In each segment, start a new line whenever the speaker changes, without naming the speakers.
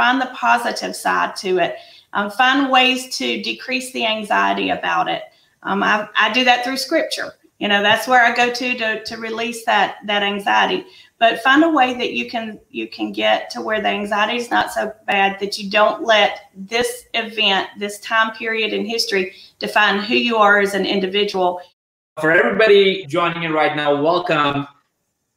find the positive side to it. Um, find ways to decrease the anxiety about it. Um, I, I do that through scripture. You know, that's where I go to, to to release that that anxiety. But find a way that you can you can get to where the anxiety is not so bad that you don't let this event, this time period in history, define who you are as an individual.
For everybody joining in right now, welcome.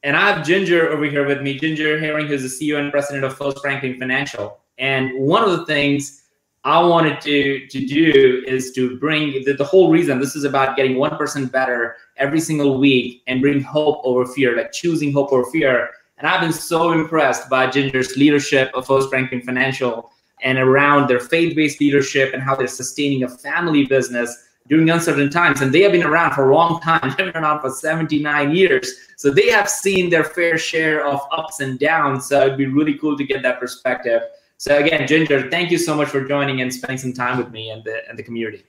And I have Ginger over here with me, Ginger Herring, who's the CEO and president of First Franklin Financial. And one of the things I wanted to to do is to bring the, the whole reason this is about getting one percent better every single week and bring hope over fear, like choosing hope over fear. And I've been so impressed by Ginger's leadership of First Franklin Financial and around their faith-based leadership and how they're sustaining a family business during uncertain times. And they have been around for a long time. They've been around for 79 years. So they have seen their fair share of ups and downs. So it'd be really cool to get that perspective. So again, Ginger, thank you so much for joining and spending some time with me and the and the community.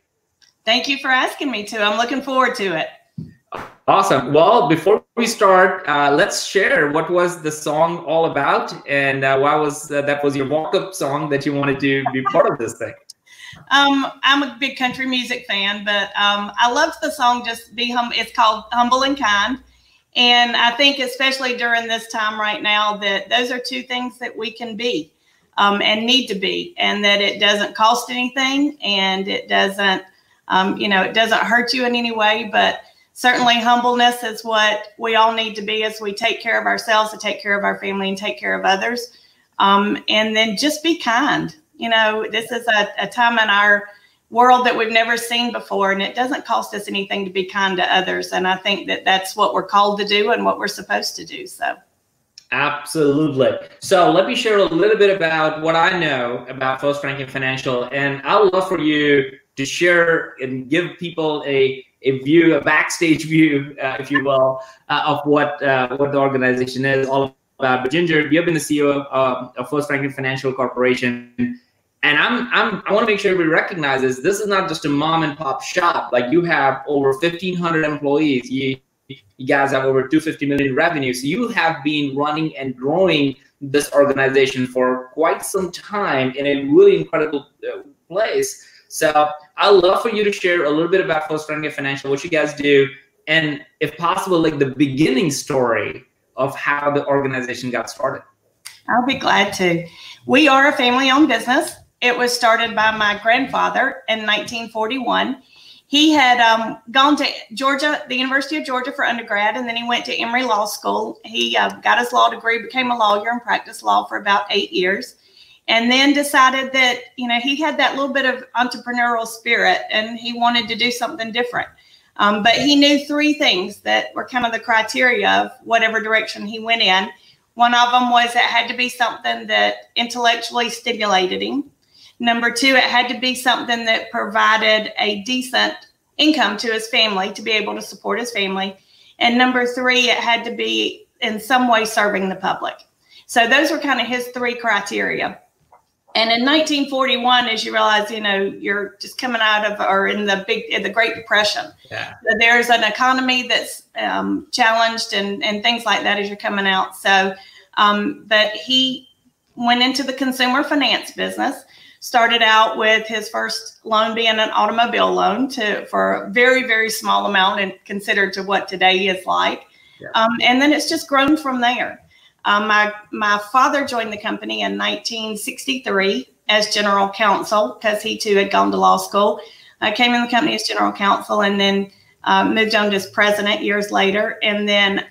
Thank you for asking me to. I'm looking forward to it.
Awesome. Well, before we start, uh, let's share what was the song all about, and uh, why was uh, that was your walk-up song that you wanted to be part of this thing.
Um, I'm a big country music fan, but um, I loved the song. Just be humble. It's called "Humble and Kind," and I think especially during this time right now that those are two things that we can be um, and need to be, and that it doesn't cost anything and it doesn't, um, you know, it doesn't hurt you in any way. But certainly, humbleness is what we all need to be as we take care of ourselves, to take care of our family, and take care of others. Um, and then just be kind. You know, this is a, a time in our world that we've never seen before, and it doesn't cost us anything to be kind to others. And I think that that's what we're called to do and what we're supposed to do. So.
Absolutely. So let me share a little bit about what I know about First Franklin Financial, and I would love for you to share and give people a, a view, a backstage view, uh, if you will, uh, of what uh, what the organization is all about. But Ginger, you've been the CEO of, of First Franklin Financial Corporation, and I'm, I'm I want to make sure everybody recognizes this is not just a mom and pop shop. Like you have over 1,500 employees. You you guys have over 250 million revenue. So you have been running and growing this organization for quite some time in a really incredible uh, place. So I'd love for you to share a little bit about First Franklin Financial, what you guys do, and if possible, like the beginning story of how the organization got started.
I'll be glad to. We are a family owned business. It was started by my grandfather in 1941 he had um, gone to Georgia, the University of Georgia for undergrad, and then he went to Emory Law School. He uh, got his law degree, became a lawyer, and practiced law for about eight years. And then decided that, you know, he had that little bit of entrepreneurial spirit and he wanted to do something different. Um, but he knew three things that were kind of the criteria of whatever direction he went in. One of them was it had to be something that intellectually stimulated him. Number two, it had to be something that provided a decent income to his family to be able to support his family. And number three, it had to be in some way serving the public. So those were kind of his three criteria. And in 1941, as you realize, you know, you're just coming out of or in the big in the Great Depression. Yeah. There's an economy that's um, challenged and and things like that as you're coming out. So, um, but he went into the consumer finance business started out with his first loan being an automobile loan to for a very very small amount and considered to what today is like. Yeah. um, and then it's just grown from there. Um, my my father joined the company in 1963 as general counsel because he too had gone to law school. I came in the company as general counsel and then uh, moved on as president years later. And then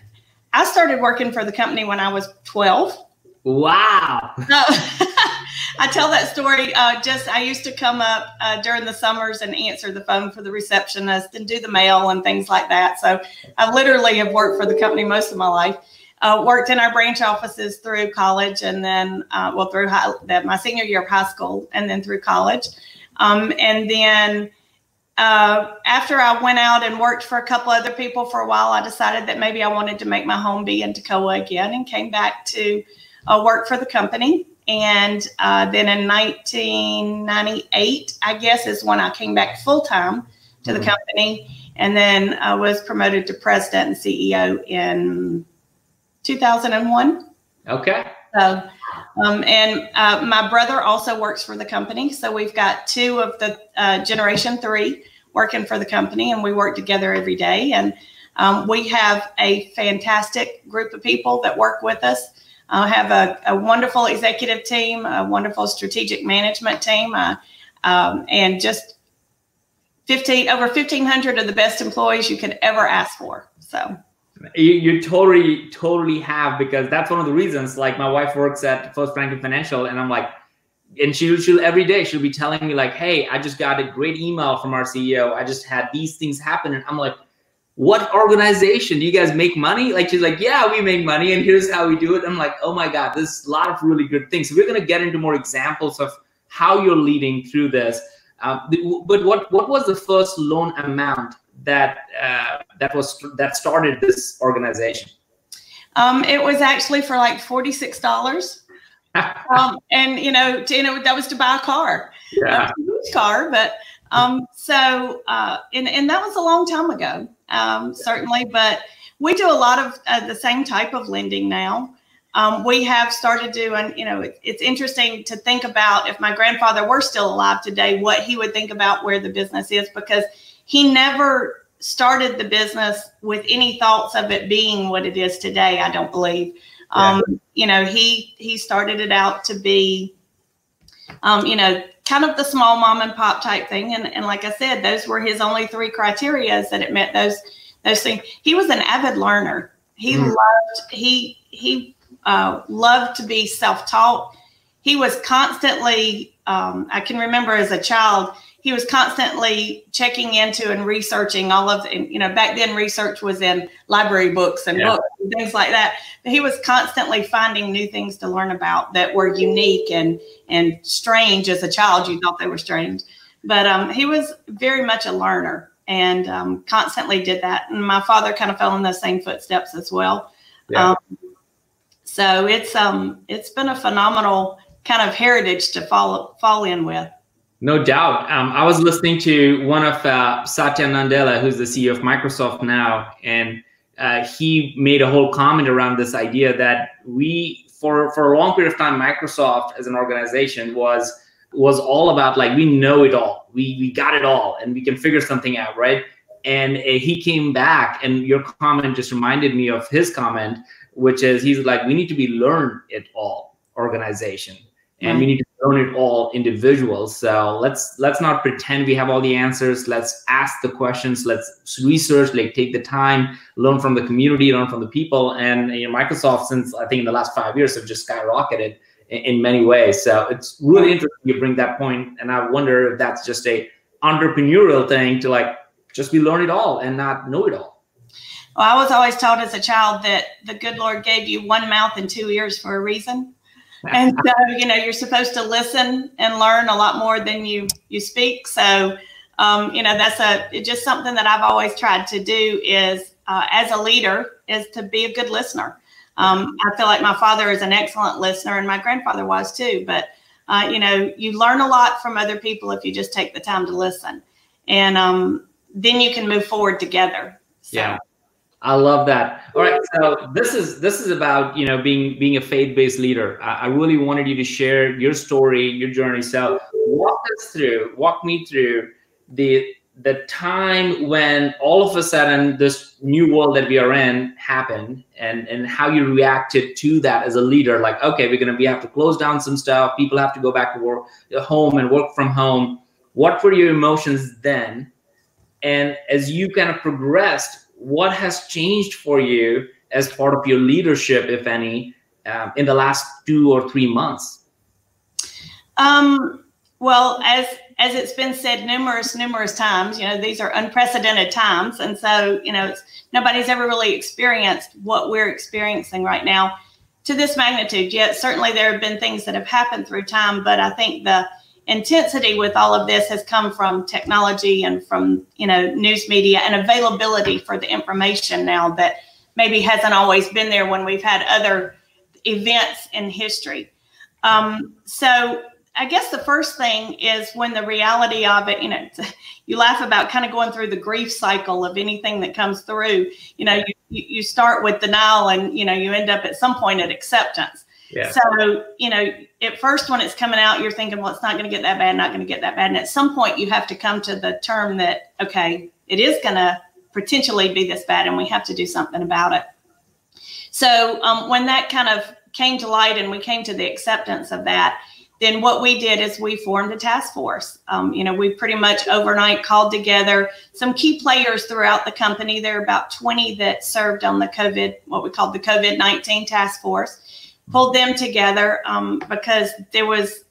i started working for the company when i was 12
wow
I tell that story. Uh, just I used to come up uh, during the summers and answer the phone for the receptionist and do the mail and things like that. So I literally have worked for the company most of my life. Uh, worked in our branch offices through college and then uh, well through high, that my senior year of high school and then through college, um, and then. Uh, after I went out and worked for a couple other people for a while, I decided that maybe I wanted to make my home be in Toccoa again and came back to uh, work for the company. And uh, then in 1998, I guess, is when I came back full time to mm-hmm. the company. And then I was promoted to president and CEO in 2001.
Okay.
So Um, and uh, my brother also works for the company. So we've got two of the uh, generation three working for the company, and we work together every day. And um, we have a fantastic group of people that work with us. I have a, a, wonderful executive team, a wonderful strategic management team, uh, um, and just 15 over 1500 of the best employees you could ever ask for. So
you, you totally, totally have because that's one of the reasons. Like my wife works at First Franklin Financial, and I'm like, and she, she'll every day she'll be telling me like, "Hey, I just got a great email from our CEO. I just had these things happen," and I'm like, "What organization do you guys make money?" Like she's like, "Yeah, we make money, and here's how we do it." I'm like, "Oh my god, there's a lot of really good things." So we're gonna get into more examples of how you're leading through this. Uh, but what what was the first loan amount that uh, that was that started this organization?
Um, it was actually for like forty six dollars, um, and you know, to, you know that was to buy a car,
yeah, a
car. But um, so uh, and and that was a long time ago, um, certainly. But we do a lot of uh, the same type of lending now. Um, we have started doing, you know, it, it's interesting to think about if my grandfather were still alive today, what he would think about where the business is because he never started the business with any thoughts of it being what it is today. I don't believe. Yeah. Um, you know, he he started it out to be, um, you know, kind of the small mom and pop type thing. And and like I said, those were his only three criterias that it met those those things. He was an avid learner. He mm. loved he he uh, loved to be self taught. He was constantly. Um, I can remember as a child he was constantly checking into and researching all of the, you know, back then research was in library books and yeah. books and things like that. But he was constantly finding new things to learn about that were unique and and strange as a child. You thought they were strange, but um, he was very much a learner and um, constantly did that. And my father kind of fell in those same footsteps as well. Yeah. Um, so it's um it's been a phenomenal kind of heritage to fall fall in with.
No doubt. Um, I was listening to one of uh, Satya Nadella, who's the CEO of Microsoft now, and uh, he made a whole comment around this idea that we, for for a long period of time, Microsoft as an organization was was all about like we know it all, we we got it all, and we can figure something out, right? And uh, he came back, and your comment just reminded me of his comment, which is he's like, we need to be learn it all organization and we need to learn it all individuals so let's let's not pretend we have all the answers. Let's ask the questions. Let's research like take the time learn from the community learn from the people. And you know, microsoft since i think in the last five years have just skyrocketed in, in many ways. So it's really interesting you bring that point and i wonder if that's just a entrepreneurial thing to like just be learn it all and not know it all.
Well, I was always told as a child that the good Lord gave you one mouth and two ears for a reason and so you know you're supposed to listen and learn a lot more than you you speak. So um, you know that's a just something that i've always tried to do is uh, as a leader is to be a good listener. Um, i feel like my father is an excellent listener and my grandfather was too but uh, you know you learn a lot from other people if you just take the time to listen. And um, then you can move forward together.
So. yeah I love that. All right, so this is this is about you know being being a faith based leader. I, I, really wanted you to share your story, your journey. So walk us through, walk me through the the time when all of a sudden this new world that we are in happened, and and how you reacted to that as a leader. Like, okay, we're gonna we have to close down some stuff. People have to go back to work, uh, home, and work from home. What were your emotions then? And as you kind of progressed what has changed for you as part of your leadership, if any, um, in the last two or three months?
Um, well, as as it's been said numerous numerous times, you know these are unprecedented times, and so you know it's nobody's ever really experienced what we're experiencing right now to this magnitude. Yet certainly there have been things that have happened through time, but I think the intensity with all of this has come from technology and from you know news media and availability for the information now that maybe hasn't always been there when we've had other events in history. Um, so i guess the first thing is when the reality of it you know you laugh about kind of going through the grief cycle of anything that comes through. You know you, you start with denial and you know you end up at some point at acceptance Yeah. So, you know, at first when it's coming out, you're thinking, well, it's not going to get that bad, not going to get that bad. And at some point, you have to come to the term that, okay, it is going to potentially be this bad and we have to do something about it. So, um, when that kind of came to light and we came to the acceptance of that, then what we did is we formed a task force. Um, you know, we pretty much overnight called together some key players throughout the company. There are about 20 that served on the COVID, what we called the COVID 19 task force, pulled them together um, because there was,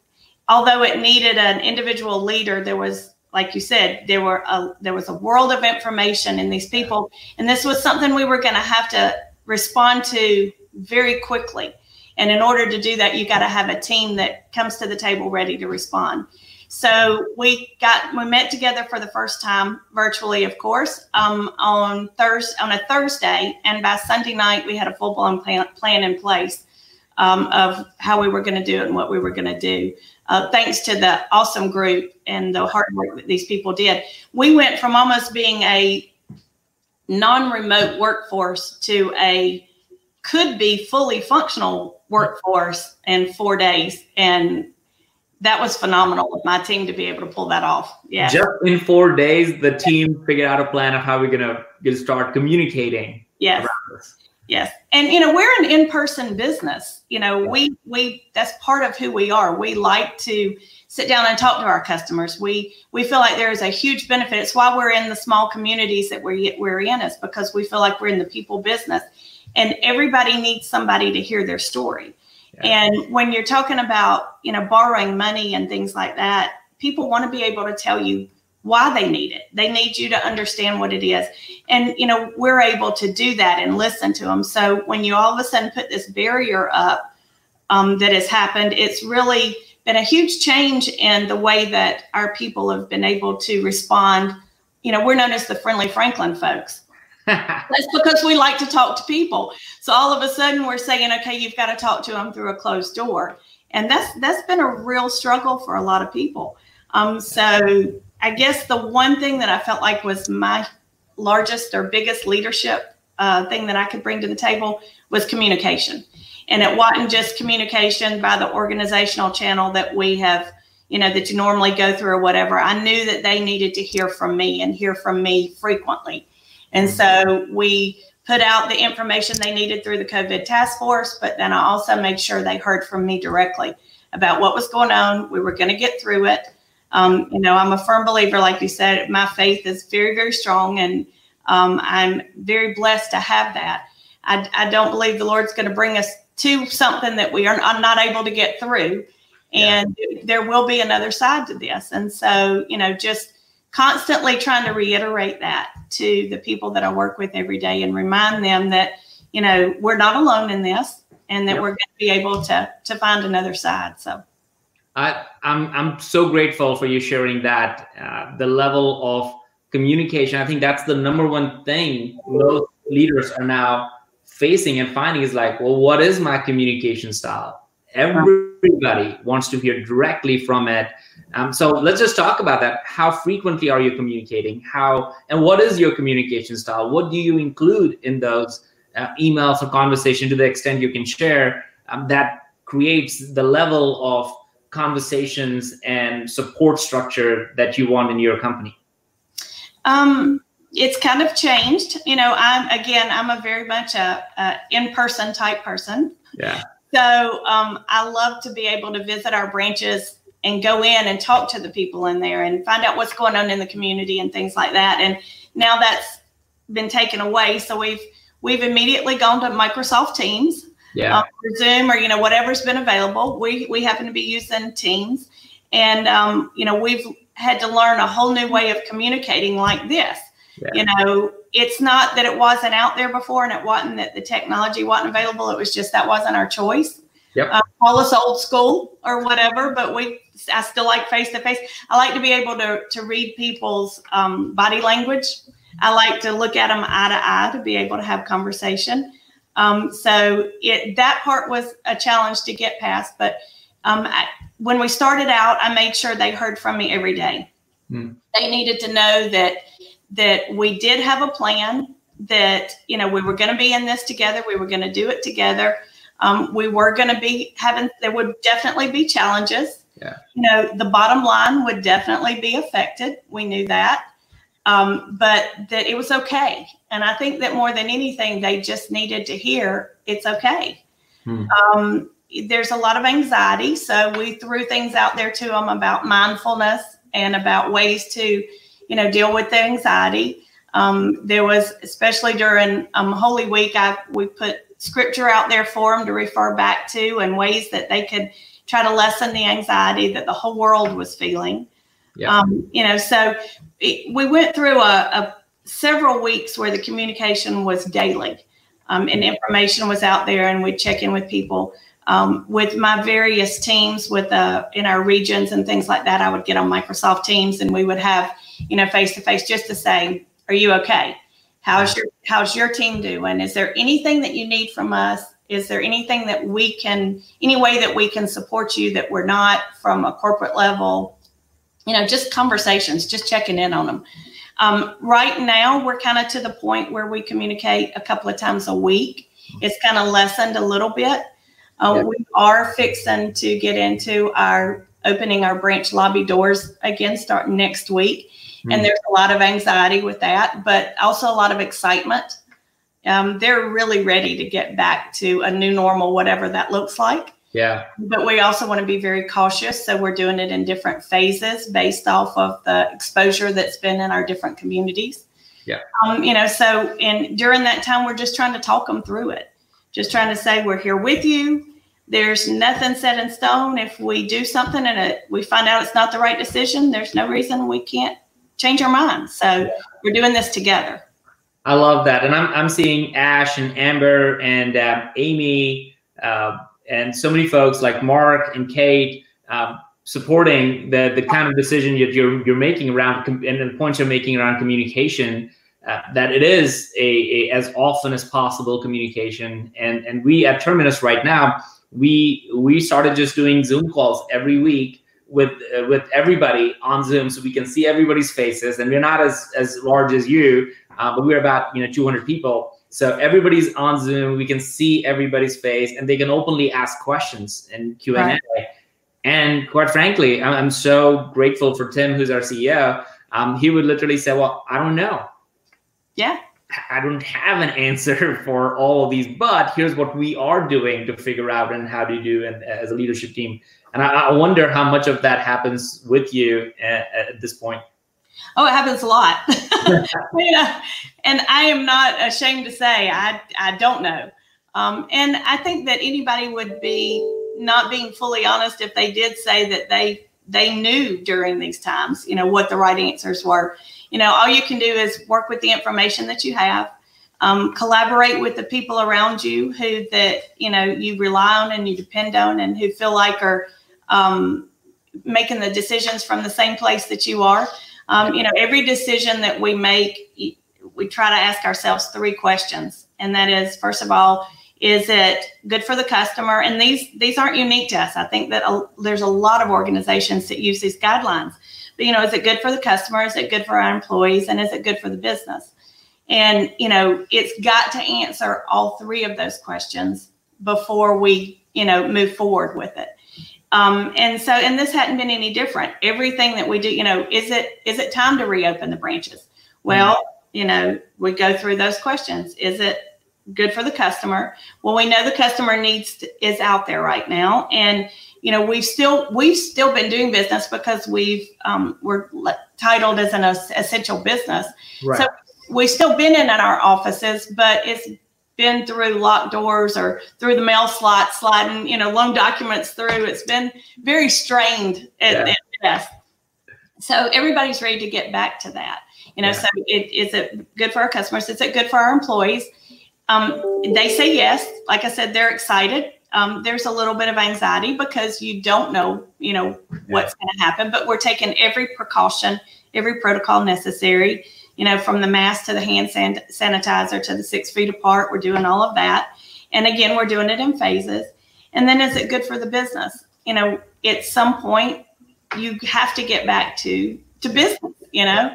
although it needed an individual leader, there was, like you said, there were a, there was a world of information in these people, and this was something we were going to have to respond to very quickly. And in order to do that, you got to have a team that comes to the table ready to respond. So we got we met together for the first time virtually, of course, um, on Thursday on a Thursday, and by Sunday night we had a full blown plan, plan in place um, of how we were going to do it and what we were going to do. Uh, thanks to the awesome group and the hard work that these people did, we went from almost being a non-remote workforce to a could be fully functional workforce in four days. And that was phenomenal with my team to be able to pull that off. Yeah.
Just in four days, the team figured out a plan of how we're gonna get start communicating.
Yes. Yes. And you know, we're an in-person business. You know, we we that's part of who we are. We like to sit down and talk to our customers. We we feel like there is a huge benefit. It's why we're in the small communities that we're we're in is because we feel like we're in the people business and everybody needs somebody to hear their story. Yeah. And when you're talking about, you know, borrowing money and things like that, people want to be able to tell you why they need it. They need you to understand what it is. And, you know, we're able to do that and listen to them. So when you all of a sudden put this barrier up um, that has happened, it's really been a huge change in the way that our people have been able to respond. You know, we're known as the friendly Franklin folks. That's because we like to talk to people. So all of a sudden we're saying, okay, you've got to talk to them through a closed door. And that's that's been a real struggle for a lot of people. Um, so I guess the one thing that I felt like was my largest or biggest leadership uh, thing that I could bring to the table was communication. And it wasn't just communication by the organizational channel that we have, you know, that you normally go through or whatever. I knew that they needed to hear from me and hear from me frequently. And so we put out the information they needed through the COVID task force, but then I also made sure they heard from me directly about what was going on. We were going to get through it. Um, you know, I'm a firm believer, like you said, my faith is very, very strong, and um, I'm very blessed to have that. I, I don't believe the Lord's going to bring us to something that we are not able to get through. And yeah. there will be another side to this. And so, you know, just constantly trying to reiterate that to the people that I work with every day and remind them that, you know, we're not alone in this and that we're going to be able to to find another side. So
I, I'm I'm so grateful for you sharing that. Uh, the level of communication, I think that's the number one thing most leaders are now facing and finding is like, well, what is my communication style? Everybody wants to hear directly from it. Um, so let's just talk about that. How frequently are you communicating? How and what is your communication style? What do you include in those uh, emails or conversation to the extent you can share um, that creates the level of conversations and support structure that you want in your company?
Um, it's kind of changed. You know, I'm again, I'm a very much a, a in-person type person.
Yeah.
So um, I love to be able to visit our branches and go in and talk to the people in there and find out what's going on in the community and things like that. And now that's been taken away, so we've we've immediately gone to Microsoft Teams,
yeah, um,
or Zoom, or you know whatever's been available. We we happen to be using Teams, and um, you know we've had to learn a whole new way of communicating like this. Yeah. You know, it's not that it wasn't out there before and it wasn't that the technology wasn't available. It was just that wasn't our choice.
Yep. Uh,
call us old school or whatever, but we I still like face to face. I like to be able to to read people's um, body language. I like to look at them eye to eye to be able to have conversation. Um, so it that part was a challenge to get past, but um, I, when we started out, I made sure they heard from me every day. Hmm. They needed to know that that we did have a plan. That you know we were going to be in this together. We were going to do it together. Um, we were going to be having, there would definitely be challenges.
Yeah.
You know, the bottom line would definitely be affected. We knew that. Um, but that it was okay. And I think that more than anything, they just needed to hear it's okay.
Hmm.
Um, there's a lot of anxiety. So we threw things out there to them about mindfulness and about ways to, you know, deal with the anxiety. Um, there was, especially during um, Holy Week, I we put scripture out there for them to refer back to and ways that they could try to lessen the anxiety that the whole world was feeling.
Yeah.
Um, you know, so it, we went through a, a, several weeks where the communication was daily, um, and information was out there, and we'd check in with people. Um, with my various teams, with uh, in our regions and things like that, I would get on Microsoft Teams, and we would have, you know, face to face, just to say, "Are you okay? How's your How's your team doing? Is there anything that you need from us? Is there anything that we can, any way that we can support you that we're not from a corporate level?" You know, just conversations, just checking in on them. Um, right now, we're kind of to the point where we communicate a couple of times a week. It's kind of lessened a little bit. Uh,
Yeah.
We are fixing to get into our opening our branch lobby doors again starting next week.
Hmm.
And there's a lot of anxiety with that, but also a lot of excitement. Um, they're really ready to get back to a new normal, whatever that looks like
Yeah.
but we also want to be very cautious. So we're doing it in different phases based off of the exposure that's been in our different communities.
Yeah.
Um, you know, so and during that time, we're just trying to talk them through it, just trying to say we're here with you. There's nothing set in stone. If we do something and it, we find out it's not the right decision, there's no reason we can't change our minds. So we're doing this together.
I love that, and I'm I'm seeing Ash and Amber and um, Amy uh, and so many folks like Mark and Kate um, supporting the the kind of decision that you're you're making around com- and the points you're making around communication. Uh, that it is a, a as often as possible communication, and and we at Terminus right now we we started just doing Zoom calls every week with uh, with everybody on Zoom, so we can see everybody's faces, and we're not as as large as you, uh, but we're about you know 200 people. So everybody's on Zoom. We can see everybody's face, and they can openly ask questions and Q and A.
Right.
And quite frankly, I'm, I'm so grateful for Tim, who's our CEO. Um, he would literally say, "Well, I don't know.
Yeah.
I don't have an answer for all of these, but here's what we are doing to figure out and how to do and as a leadership team." And I, I wonder how much of that happens with you at, at this point.
Oh, it happens a lot. yeah. And I am not ashamed to say I, I don't know. Um, and I think that anybody would be not being fully honest if they did say that they they knew during these times, you know, what the right answers were. You know, all you can do is work with the information that you have, um, collaborate with the people around you who that you know you rely on and you depend on, and who feel like are um, making the decisions from the same place that you are. Um, you know, every decision that we make, we try to ask ourselves three questions, and that is, first of all, is it good for the customer? And these these aren't unique to us. I think that a, there's a lot of organizations that use these guidelines. But you know, is it good for the customer? Is it good for our employees? And is it good for the business? And you know, it's got to answer all three of those questions before we you know move forward with it. Um, and so, and this hadn't been any different. Everything that we do, you know, is it is it time to reopen the branches? Well, you know, we go through those questions. Is it good for the customer? Well, we know the customer needs to, is out there right now, and you know, we've still we've still been doing business because we've um, we're le- titled as an essential business.
Right.
So we've still been in, in our offices, but it's been through locked doors or through the mail slot, sliding, you know, loan documents through. It's been very strained at,
Yeah.
best. So everybody's ready to get back to that. You know,
Yeah.
so it, is it good for our customers? Is it good for our employees? Um, they say yes. Like I said, they're excited. Um, there's a little bit of anxiety because you don't know, you know, what's going to happen. But we're taking every precaution, every protocol necessary. You know, from the mask to the hand san- sanitizer to the six feet apart. We're doing all of that. And again, we're doing it in phases. And then, is it good for the business? You know, at some point, you have to get back to to business. You know,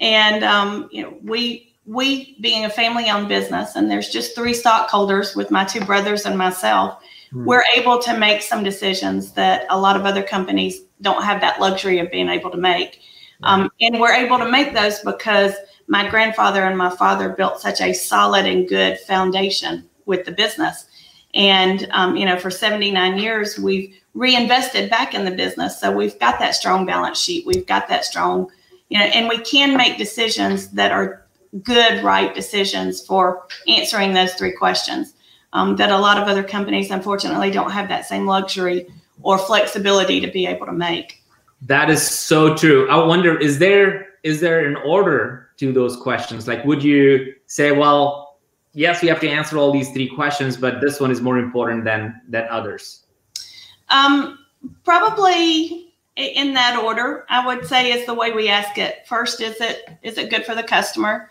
and um, you know, we we being a family owned business and there's just three stockholders with my two brothers and myself mm. we're able to make some decisions that a lot of other companies don't have that luxury of being able to make um, and we're able to make those because my grandfather and my father built such a solid and good foundation with the business and um, you know for 79 years we've reinvested back in the business so we've got that strong balance sheet we've got that strong you know and we can make decisions that are good, right decisions for answering those three questions. Um, that a lot of other companies, unfortunately, don't have that same luxury or flexibility to be able to make.
That is so true. I wonder, is there is there an order to those questions? Like, would you say, well, yes, we have to answer all these three questions, but this one is more important than than others?
Um, probably in that order. I would say is the way we ask it. First, is it is it good for the customer?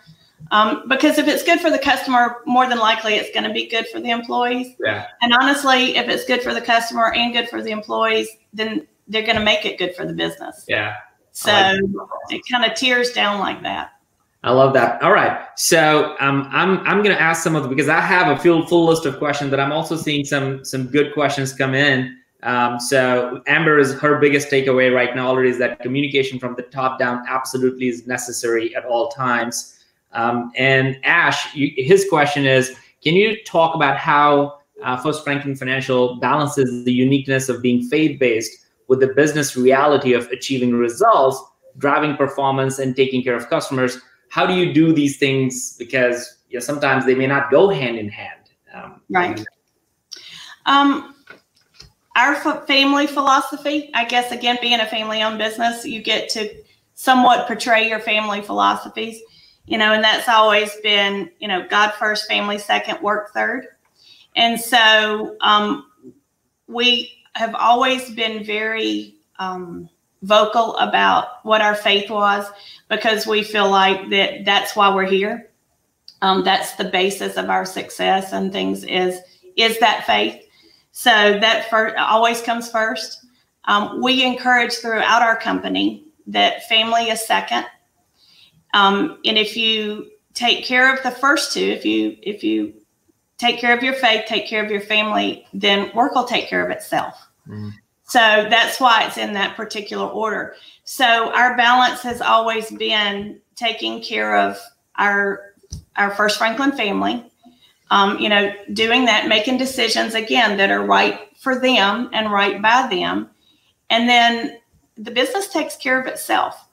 Um, because if it's good for the customer, more than likely it's going to be good for the employees.
Yeah.
And honestly, if it's good for the customer and good for the employees, then they're going to make it good for the business.
Yeah.
So like it kind of tears down like that.
I love that. All right. So um, I'm I'm going to ask some of the because I have a full full list of questions, but I'm also seeing some some good questions come in. Um, so Amber is her biggest takeaway right now already is that communication from the top down absolutely is necessary at all times. Um, and Ash, you, his question is, can you talk about how uh, First Franklin Financial balances the uniqueness of being faith-based with the business reality of achieving results, driving performance, and taking care of customers? How do you do these things? Because you know, sometimes they may not go hand in hand.
Um, right. Um, our family philosophy, I guess, again, being a family-owned business, you get to somewhat portray your family philosophies you know, and that's always been, you know, God first, family second, work third. And so um, we have always been very um, vocal about what our faith was because we feel like that that's why we're here. Um, that's the basis of our success and things is is that faith. So that first, always comes first. Um, we encourage throughout our company that family is second um, and if you take care of the first two, if you if you take care of your faith, take care of your family, then work will take care of itself. Mm-hmm. So that's why it's in that particular order. So our balance has always been taking care of our our first Franklin family. Um, you know, doing that, making decisions again that are right for them and right by them, and then the business takes care of itself.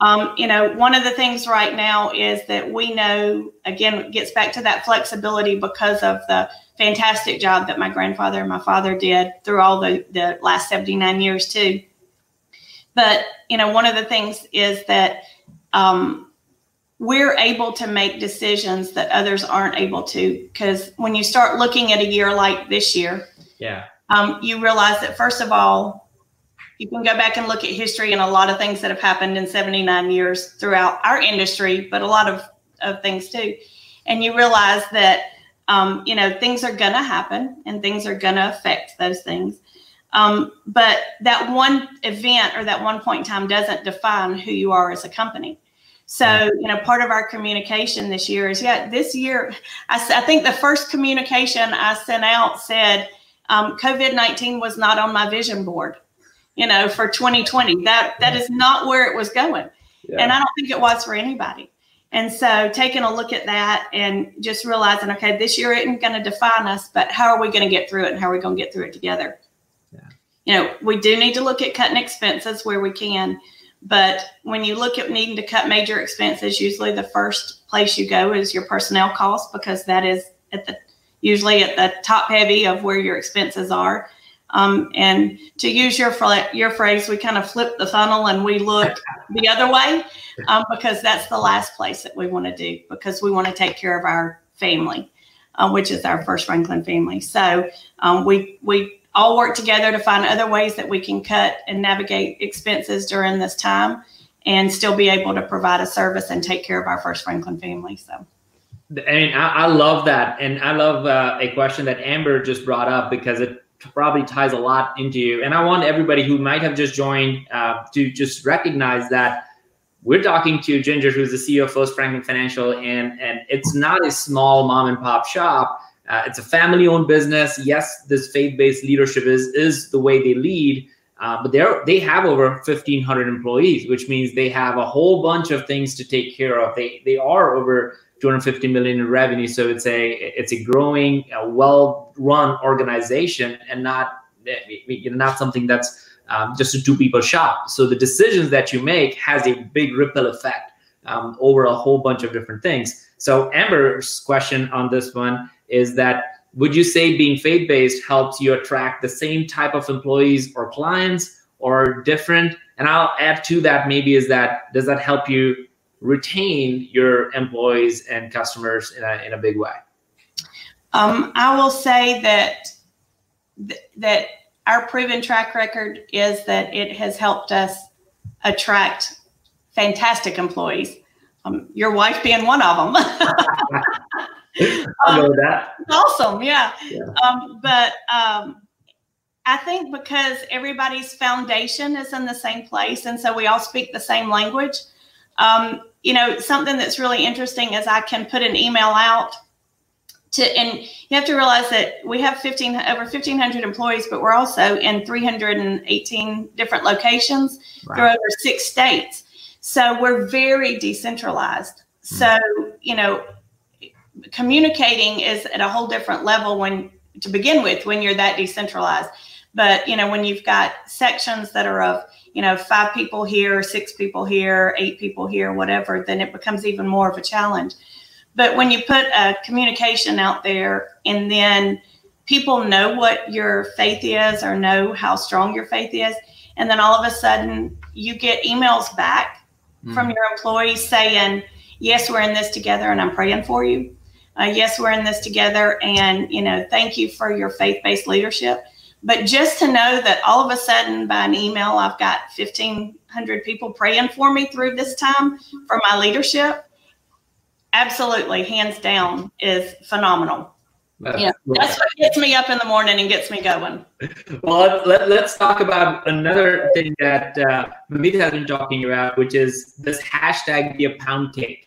Um, you know, one of the things right now is that we know, again, it gets back to that flexibility because of the fantastic job that my grandfather and my father did through all the, the last 79 years, too. But, you know, one of the things is that um, we're able to make decisions that others aren't able to. Because when you start looking at a year like this year,
yeah,
um, you realize that, first of all, you can go back and look at history and a lot of things that have happened in 79 years throughout our industry, but a lot of, of things too. And you realize that, um, you know, things are going to happen and things are going to affect those things. Um, but that one event or that one point in time doesn't define who you are as a company. So, you know, part of our communication this year is, yeah, this year, I, I think the first communication I sent out said um, COVID 19 was not on my vision board you know, for 2020. That that is not where it was going. Yeah. And I don't think it was for anybody. And so taking a look at that and just realizing, okay, this year isn't going to define us, but how are we going to get through it and how are we going to get through it together? Yeah. You know, we do need to look at cutting expenses where we can. But when you look at needing to cut major expenses, usually the first place you go is your personnel costs because that is at the usually at the top heavy of where your expenses are. Um, and to use your your phrase, we kind of flip the funnel and we look the other way um, because that's the last place that we want to do because we want to take care of our family, uh, which is our first Franklin family. So um, we we all work together to find other ways that we can cut and navigate expenses during this time and still be able to provide a service and take care of our first Franklin family. So.
And I, I love that. And I love uh, a question that Amber just brought up because it probably ties a lot into you. And I want everybody who might have just joined uh, to just recognize that we're talking to Ginger, who's the CEO of First Franklin Financial, and and it's not a small mom and pop shop. Uh, it's a family-owned business. Yes, this faith-based leadership is is the way they lead, uh, but they're they have over 1,500 employees, which means they have a whole bunch of things to take care of. They they are over 250 million in revenue, so it's a it's a growing, a well-run organization, and not know, not something that's um, just a two people shop. So the decisions that you make has a big ripple effect um, over a whole bunch of different things. So Amber's question on this one is that would you say being faith based helps you attract the same type of employees or clients or different? And I'll add to that maybe is that does that help you retain your employees and customers in a, in a big way?
Um, I will say that th- that our proven track record is that it has helped us attract fantastic employees. Um, your wife being one of them.
I know that.
Awesome, yeah. yeah. Um, but um, I think because everybody's foundation is in the same place, and so we all speak the same language. Um, you know, something that's really interesting is I can put an email out to and you have to realize that we have 15 over 1500 employees but we're also in 318 different locations right. through over six states so we're very decentralized mm. so you know communicating is at a whole different level when to begin with when you're that decentralized but you know when you've got sections that are of you know five people here six people here eight people here whatever then it becomes even more of a challenge but when you put a communication out there and then people know what your faith is or know how strong your faith is, and then all of a sudden you get emails back mm. from your employees saying, Yes, we're in this together and I'm praying for you. Uh, yes, we're in this together and, you know, thank you for your faith based leadership. But just to know that all of a sudden by an email, I've got 1,500 people praying for me through this time for my leadership absolutely, hands down, is phenomenal. That's, yeah, that's what gets me up in the morning and gets me going.
Well, let, let, us talk about another thing that uh, Mamita has been talking about, which is this hashtag be a pound cake.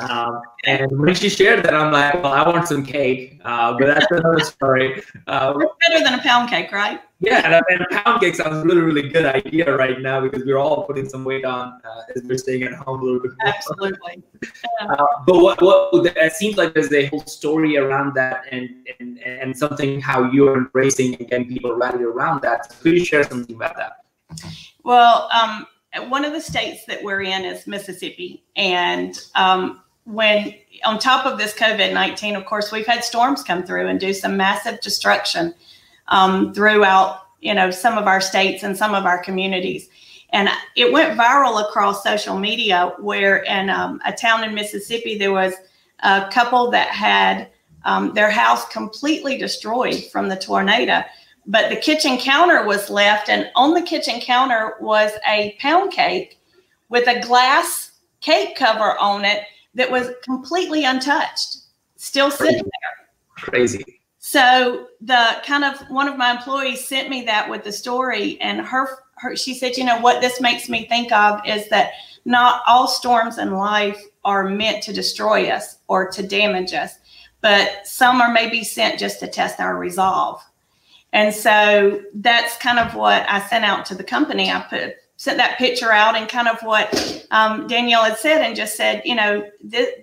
Um, and when she shared that, I'm like, well, I want some cake, uh, but that's another story.
Uh, better than a pound cake, right?
Yeah, and, a pound cake sounds really, really good idea right now because we're all putting some weight on uh, as we're staying at home a little bit
more. Absolutely.
Uh, but what, what it seems like there's a whole story around that and, and, and something how you're embracing and getting people rallied around that. So could you share something about that?
Well, um, one of the states that we're in is Mississippi. And um, when on top of this COVID 19, of course, we've had storms come through and do some massive destruction um, throughout, you know, some of our states and some of our communities. And it went viral across social media where in um, a town in Mississippi, there was a couple that had um, their house completely destroyed from the tornado. But the kitchen counter was left, and on the kitchen counter was a pound cake with a glass cake cover on it that was completely untouched, still sitting there.
Crazy.
So the kind of one of my employees sent me that with the story, and her, her she said, you know what this makes me think of is that not all storms in life are meant to destroy us or to damage us, but some are maybe sent just to test our resolve. And so that's kind of what I sent out to the company. I put sent that picture out and kind of what um, Danielle had said and just said, you know,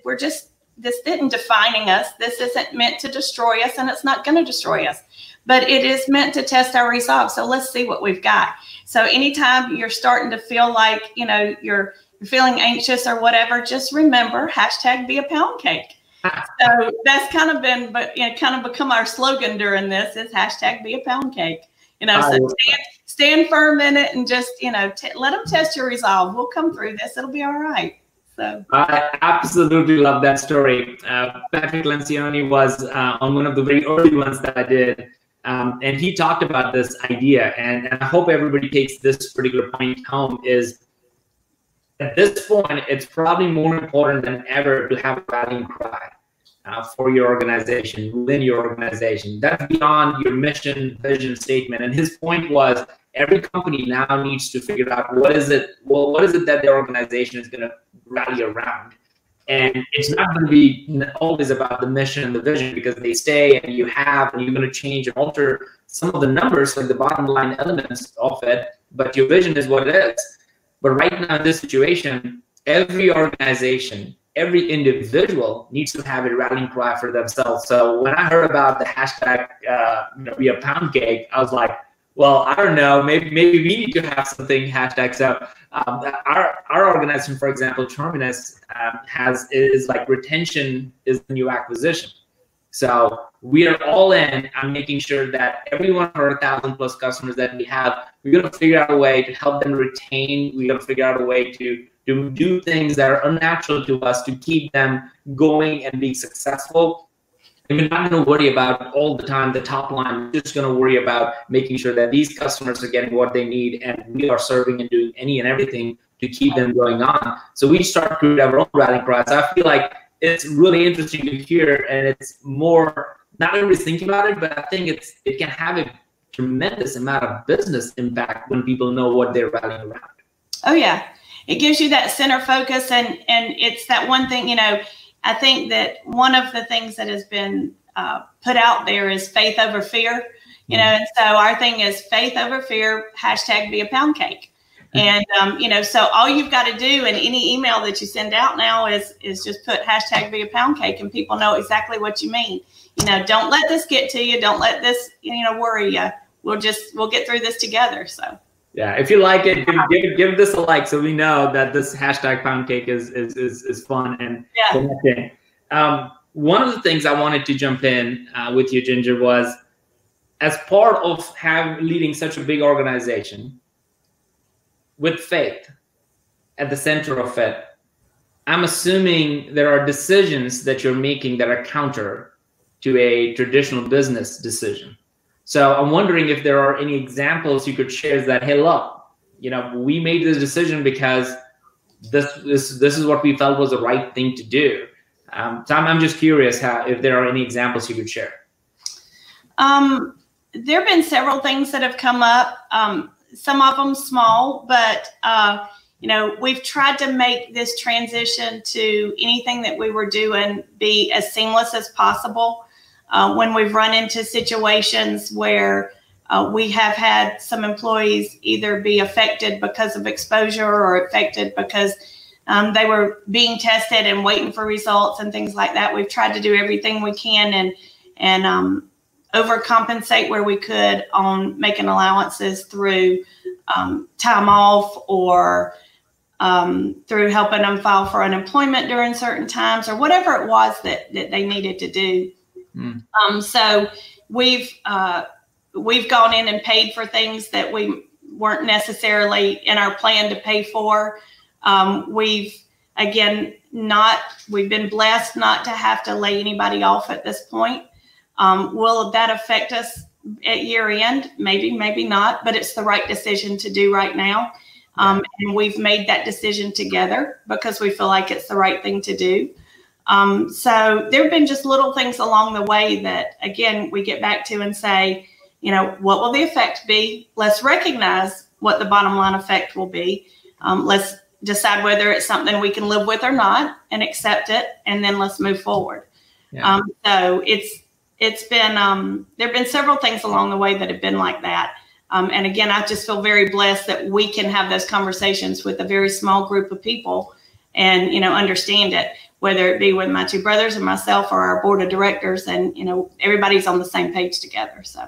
we're just, this isn't defining us. This isn't meant to destroy us and it's not going to destroy us, but it is meant to test our resolve. So let's see what we've got. So anytime you're starting to feel like, you know, you're, you're feeling anxious or whatever, just remember hashtag be a pound cake. so that's kind of been, but you know, kind of become our slogan during this is hashtag be a pound cake. You know, so stand, stand firm in it and just, you know, t- let them test your resolve. We'll come through this. It'll be all right. So
I absolutely love that story. Uh, Patrick Lencioni was uh, on one of the very early ones that I did. Um, and he talked about this idea and, and I hope everybody takes this particular point home is at this point, it's probably more important than ever to have a rallying cry uh, for your organization, within your organization. That's beyond your mission, vision, statement. And his point was every company now needs to figure out what is it well what is it that their organization is going to rally around. And it's not going to be always about the mission and the vision because they stay and you have and you're going to change and alter some of the numbers like the bottom line elements of it but your vision is what it is. But right now in this situation every organization every individual needs to have a rallying cry for themselves. So when i heard about the hashtag uh, you know, be a pound cake i was like well, I don't know. Maybe maybe we need to have something hashtag. So um, our our organization, for example, Terminus um, has is like retention is the new acquisition. So we are all in on making sure that every one of our thousand plus customers that we have, we're gonna figure out a way to help them retain. We're gonna figure out a way to to do things that are unnatural to us to keep them going and being successful we're not going to worry about all the time the top line. We're just going to worry about making sure that these customers are getting what they need, and we are serving and doing any and everything to keep them going on. So we start to have our own rallying cries. I feel like it's really interesting to hear, and it's more not everybody's thinking about it, but I think it's it can have a tremendous amount of business impact when people know what they're rallying around.
Oh yeah, it gives you that center focus, and and it's that one thing you know I think that one of the things that has been uh, put out there is faith over fear. You know, and so our thing is faith over fear, hashtag be a pound cake. And um, you know, so all you've got to do in any email that you send out now is is just put hashtag be a pound cake, and people know exactly what you mean. You know, don't let this get to you. Don't let this you know worry you. We'll just we'll get through this together. So.
Yeah, if you like it, give, give, give this a like so we know that this hashtag pound cake is is is, is fun and
yeah.
connecting. Um, one of the things I wanted to jump in uh, with you, Ginger, was as part of have leading such a big organization with faith at the center of it. I'm assuming there are decisions that you're making that are counter to a traditional business decision. So I'm wondering if there are any examples you could share that, hey, look, you know, we made this decision because this this this is what we felt was the right thing to do. Um, so I'm, I'm just curious how if there are any examples you could share.
Um, there have been several things that have come up. Um, some of them small, but uh, you know we've tried to make this transition to anything that we were doing be as seamless as possible uh, when we've run into situations where uh, we have had some employees either be affected because of exposure or affected because um, they were being tested and waiting for results and things like that. We've tried to do everything we can and and um, overcompensate where we could on making allowances through um, time off or um, through helping them file for unemployment during certain times or whatever it was that, that they needed to do. Mm. Um, so we've uh, we've gone in and paid for things that we weren't necessarily in our plan to pay for. Um, we've again not we've been blessed not to have to lay anybody off at this point. Um, will that affect us at year end? Maybe, maybe not, but it's the right decision to do right now. Um, and we've made that decision together because we feel like it's the right thing to do. Um, so there have been just little things along the way that, again, we get back to and say, you know, what will the effect be? Let's recognize what the bottom line effect will be. Um, let's decide whether it's something we can live with or not and accept it, and then let's move forward. Yeah. Um, so it's it's been um, there have been several things along the way that have been like that. Um, and again, I just feel very blessed that we can have those conversations with a very small group of people and you know understand it whether it be with my two brothers and myself or our board of directors and you know everybody's on the same page together so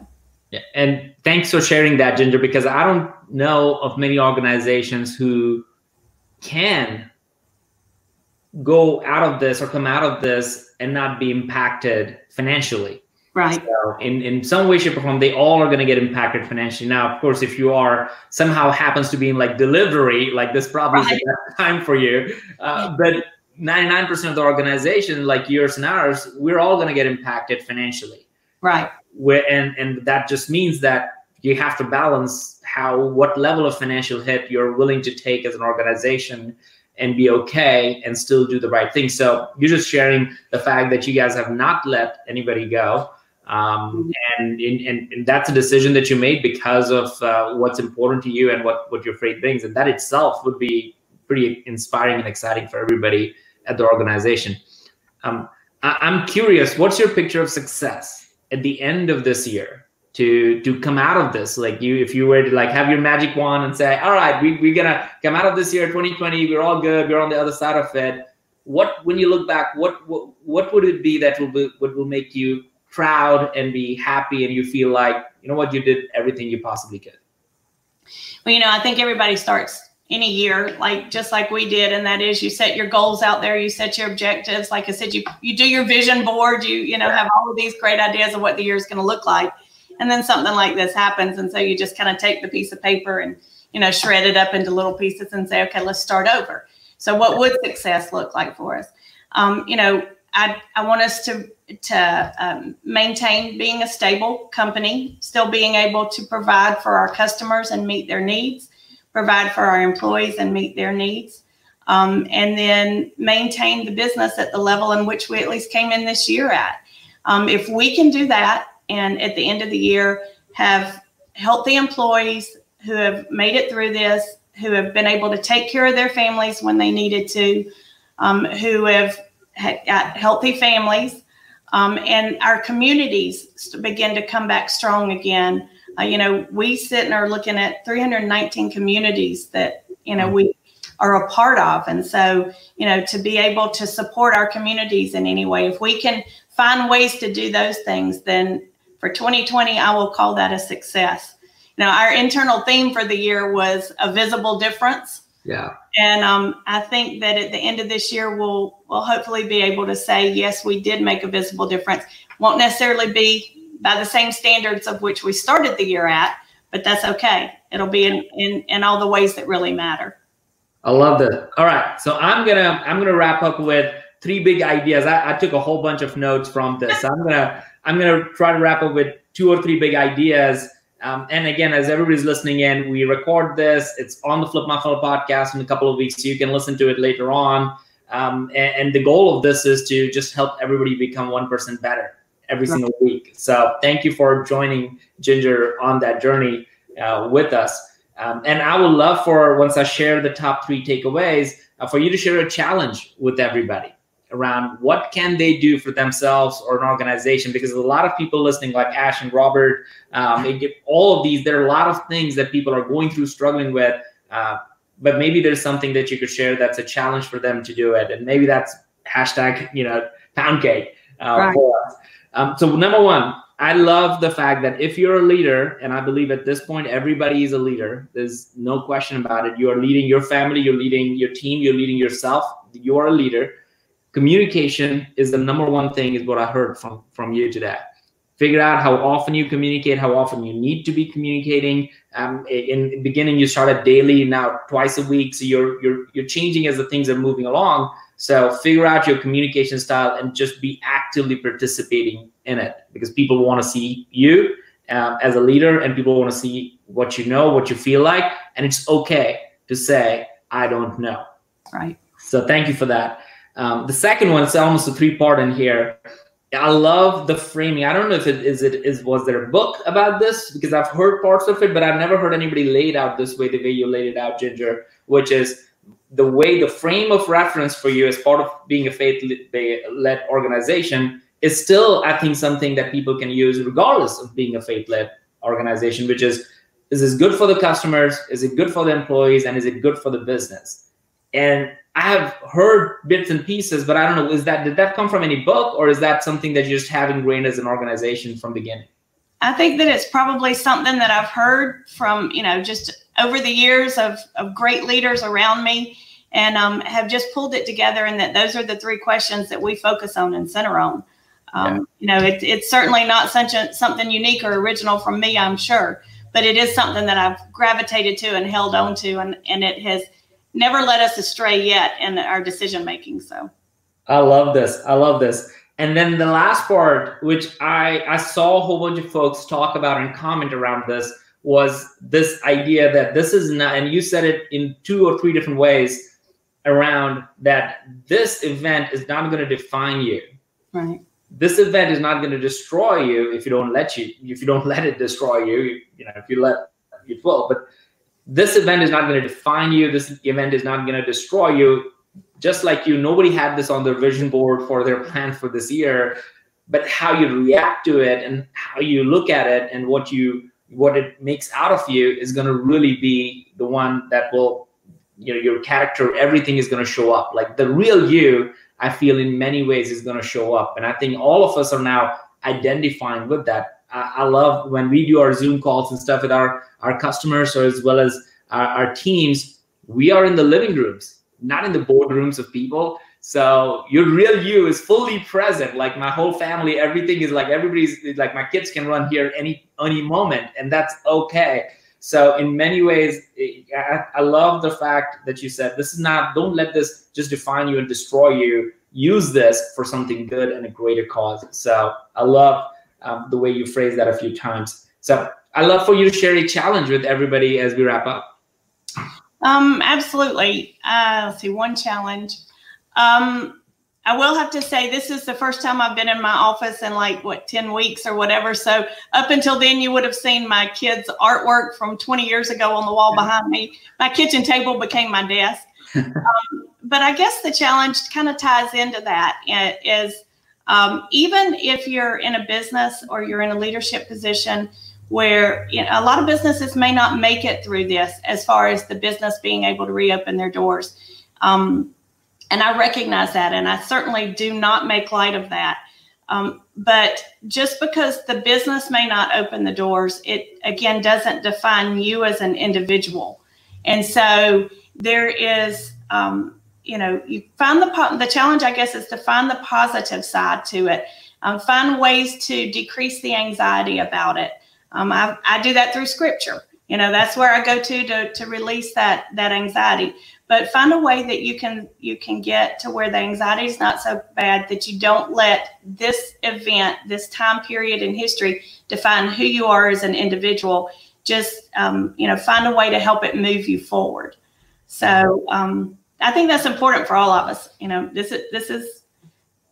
yeah and thanks for sharing that ginger because i don't know of many organizations who can go out of this or come out of this and not be impacted financially
Right.
So in, in some way, shape, or form, they all are going to get impacted financially. Now, of course, if you are somehow happens to be in like delivery, like this probably right. is the best time for you. Uh, but 99% of the organization, like yours and ours, we're all going to get impacted financially.
Right.
Where, and, and that just means that you have to balance how, what level of financial hit you're willing to take as an organization and be okay and still do the right thing. So you're just sharing the fact that you guys have not let anybody go um, and, and, and that's a decision that you made because of uh, what's important to you and what what your freight brings and that itself would be pretty inspiring and exciting for everybody at the organization. Um, I, i'm curious what's your picture of success at the end of this year to to come out of this? Like you if you were to like have your magic wand and say all right we, we're gonna come out of this year 2020 we're all good we're on the other side of it what when you look back what what, what would it be that will be, what will make you proud and be happy and you feel like you know what you did everything you possibly could
well you know i think everybody starts in a year like just like we did and that is you set your goals out there you set your objectives. Like i said you you do your vision board you you know have all of these great ideas of what the year is going to look like. And then something like this happens and so you just kind of take the piece of paper and you know shred it up into little pieces and say okay let's start over. So what would success look like for us? Um, you know I, I want us to to um, maintain being a stable company, still being able to provide for our customers and meet their needs, provide for our employees and meet their needs, um, and then maintain the business at the level in which we at least came in this year at. Um, if we can do that, and at the end of the year have healthy employees who have made it through this, who have been able to take care of their families when they needed to, um, who have got healthy families, um, and our communities begin to come back strong again. Uh, you know, we sit and are looking at 319 communities that you know we are a part of, and so you know to be able to support our communities in any way, if we can find ways to do those things, then for 2020, I will call that a success. You know, our internal theme for the year was a visible difference.
Yeah.
And um, I think that at the end of this year, we'll we'll hopefully be able to say yes, we did make a visible difference. Won't necessarily be by the same standards of which we started the year at, but that's okay. It'll be in in, in all the ways that really matter.
I love that. All right, so I'm gonna I'm gonna wrap up with three big ideas. I, I took a whole bunch of notes from this. I'm gonna I'm gonna try to wrap up with two or three big ideas um, and again, as everybody's listening in, we record this. It's on the Flip My Funnel podcast in a couple of weeks, so you can listen to it later on. Um, and, and, the goal of this is to just help everybody become one percent better every single week. So thank you for joining Ginger on that journey uh, with us. Um, and I would love for once I share the top three takeaways uh, for you to share a challenge with everybody around what can they do for themselves or an organization because a lot of people listening like ash and robert um, they get all of these there are a lot of things that people are going through struggling with uh, but maybe there's something that you could share that's a challenge for them to do it and maybe that's hashtag you know pound cake uh, right. Um, so number one i love the fact that if you're a leader and i believe at this point everybody is a leader there's no question about it. You are leading your family you're leading your team you're leading yourself you are a leader. Communication is the number one thing is what i heard from from you today. Figure out how often you communicate how often you need to be communicating. Um, in beginning you started daily now twice a week so you're you're you're changing as the things are moving along so figure out your communication style and just be actively participating in it. Because people want to see you um, as a leader and people want to see what you know what you feel like and it's okay to say i don't know.
Right.
So thank you for that. Um, the second one is almost a three part in here. I love the framing. I don't know if it is it is was there a book about this? Because I've heard parts of it, but I've never heard anybody laid out this way, the way you laid it out, Ginger, which is the way the frame of reference for you as part of being a faith-led organization is still, I think, something that people can use regardless of being a faith-led organization, which is is this good for the customers? Is it good for the employees? And is it good for the business? And I have heard bits and pieces, but I don't know. Is that did that come from any book, or is that something that you just have ingrained as an organization from beginning?
I think that it's probably something that I've heard from you know just over the years of of great leaders around me, and um, have just pulled it together. And that those are the three questions that we focus on and center on. Um, yeah. You know, it, it's certainly not such a, something unique or original from me, I'm sure, but it is something that I've gravitated to and held on to, and and it has never led us astray yet in our decision making. So
I love this. I love this. And then the last part, which I, I saw a whole bunch of folks talk about and comment around this, was this idea that this is not, and you said it in two or three different ways around that this event is not going to define you.
Right.
this event is not going to destroy you if you don't let you if you don't let it destroy you you know if you let it will but this event is not going to define you this event is not going to destroy you just like you nobody had this on their vision board for their plan for this year but how you react to it and how you look at it and what you what it makes out of you is going to really be the one that will you know your character everything is going to show up. Like the real you i feel in many ways is going to show up. And i think all of us are now identifying with that. I, I love when we do our zoom calls and stuff with our our customers or as well as our, our teams we are in the living rooms not in the boardrooms of people. So your real you is fully present. Like my whole family, everything is like everybody's like my kids can run here any any moment, and that's okay. So in many ways, I, I love the fact that you said this is not. Don't let this just define you and destroy you. Use this for something good and a greater cause. So I love um, the way you phrased that a few times. So I love for you to share a challenge with everybody as we wrap up.
Um, absolutely. Uh, let's see, one challenge. Um, I will have to say this is the first time I've been in my office in like what 10 weeks or whatever. So up until then you would have seen my kids artwork from 20 years ago on the wall behind me. My kitchen table became my desk. um, but I guess the challenge kind of ties into that is um, even if you're in a business or you're in a leadership position where you know, a lot of businesses may not make it through this as far as the business being able to reopen their doors. Um, and I recognize that, and I certainly do not make light of that. Um, but just because the business may not open the doors, it again doesn't define you as an individual. And so there is, um, you know, you find the the challenge, I guess, is to find the positive side to it. Um, find ways to decrease the anxiety about it. Um, I, I do that through scripture. You know, that's where I go to to, to release that that anxiety but find a way that you can you can get to where the anxiety is not so bad that you don't let this event this time period in history define who you are as an individual. Just um, you know find a way to help it move you forward. So um, i think that's important for all of us you know this is this is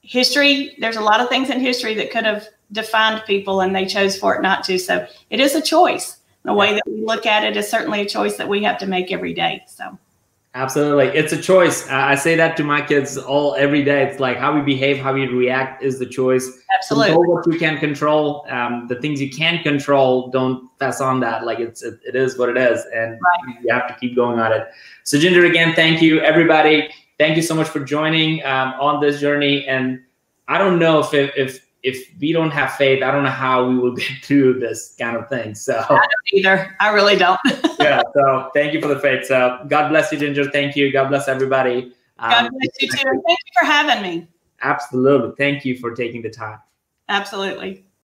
history. There's a lot of things in history that could have defined people and they chose for it not to. So it is a choice. The way that we look at it is certainly a choice that we have to make every day. So
Absolutely, it's a choice. I say that to my kids all every day. It's like how we behave, how we react is the choice.
Absolutely,
control what you can control. Um, the things you can't control, don't pass on that. Like it's it, it is what it is, and right. you have to keep going on it. So, Ginger, again, thank you, everybody. Thank you so much for joining um, on this journey. And I don't know if if if we don't have faith, I don't know how we will get through this kind of thing. So
I don't either. I really don't.
yeah. So thank you for the faith. So God bless you, Ginger. Thank you. God bless everybody.
God um, bless you too. Thank you for having me.
Absolutely. Thank you for taking the time.
Absolutely.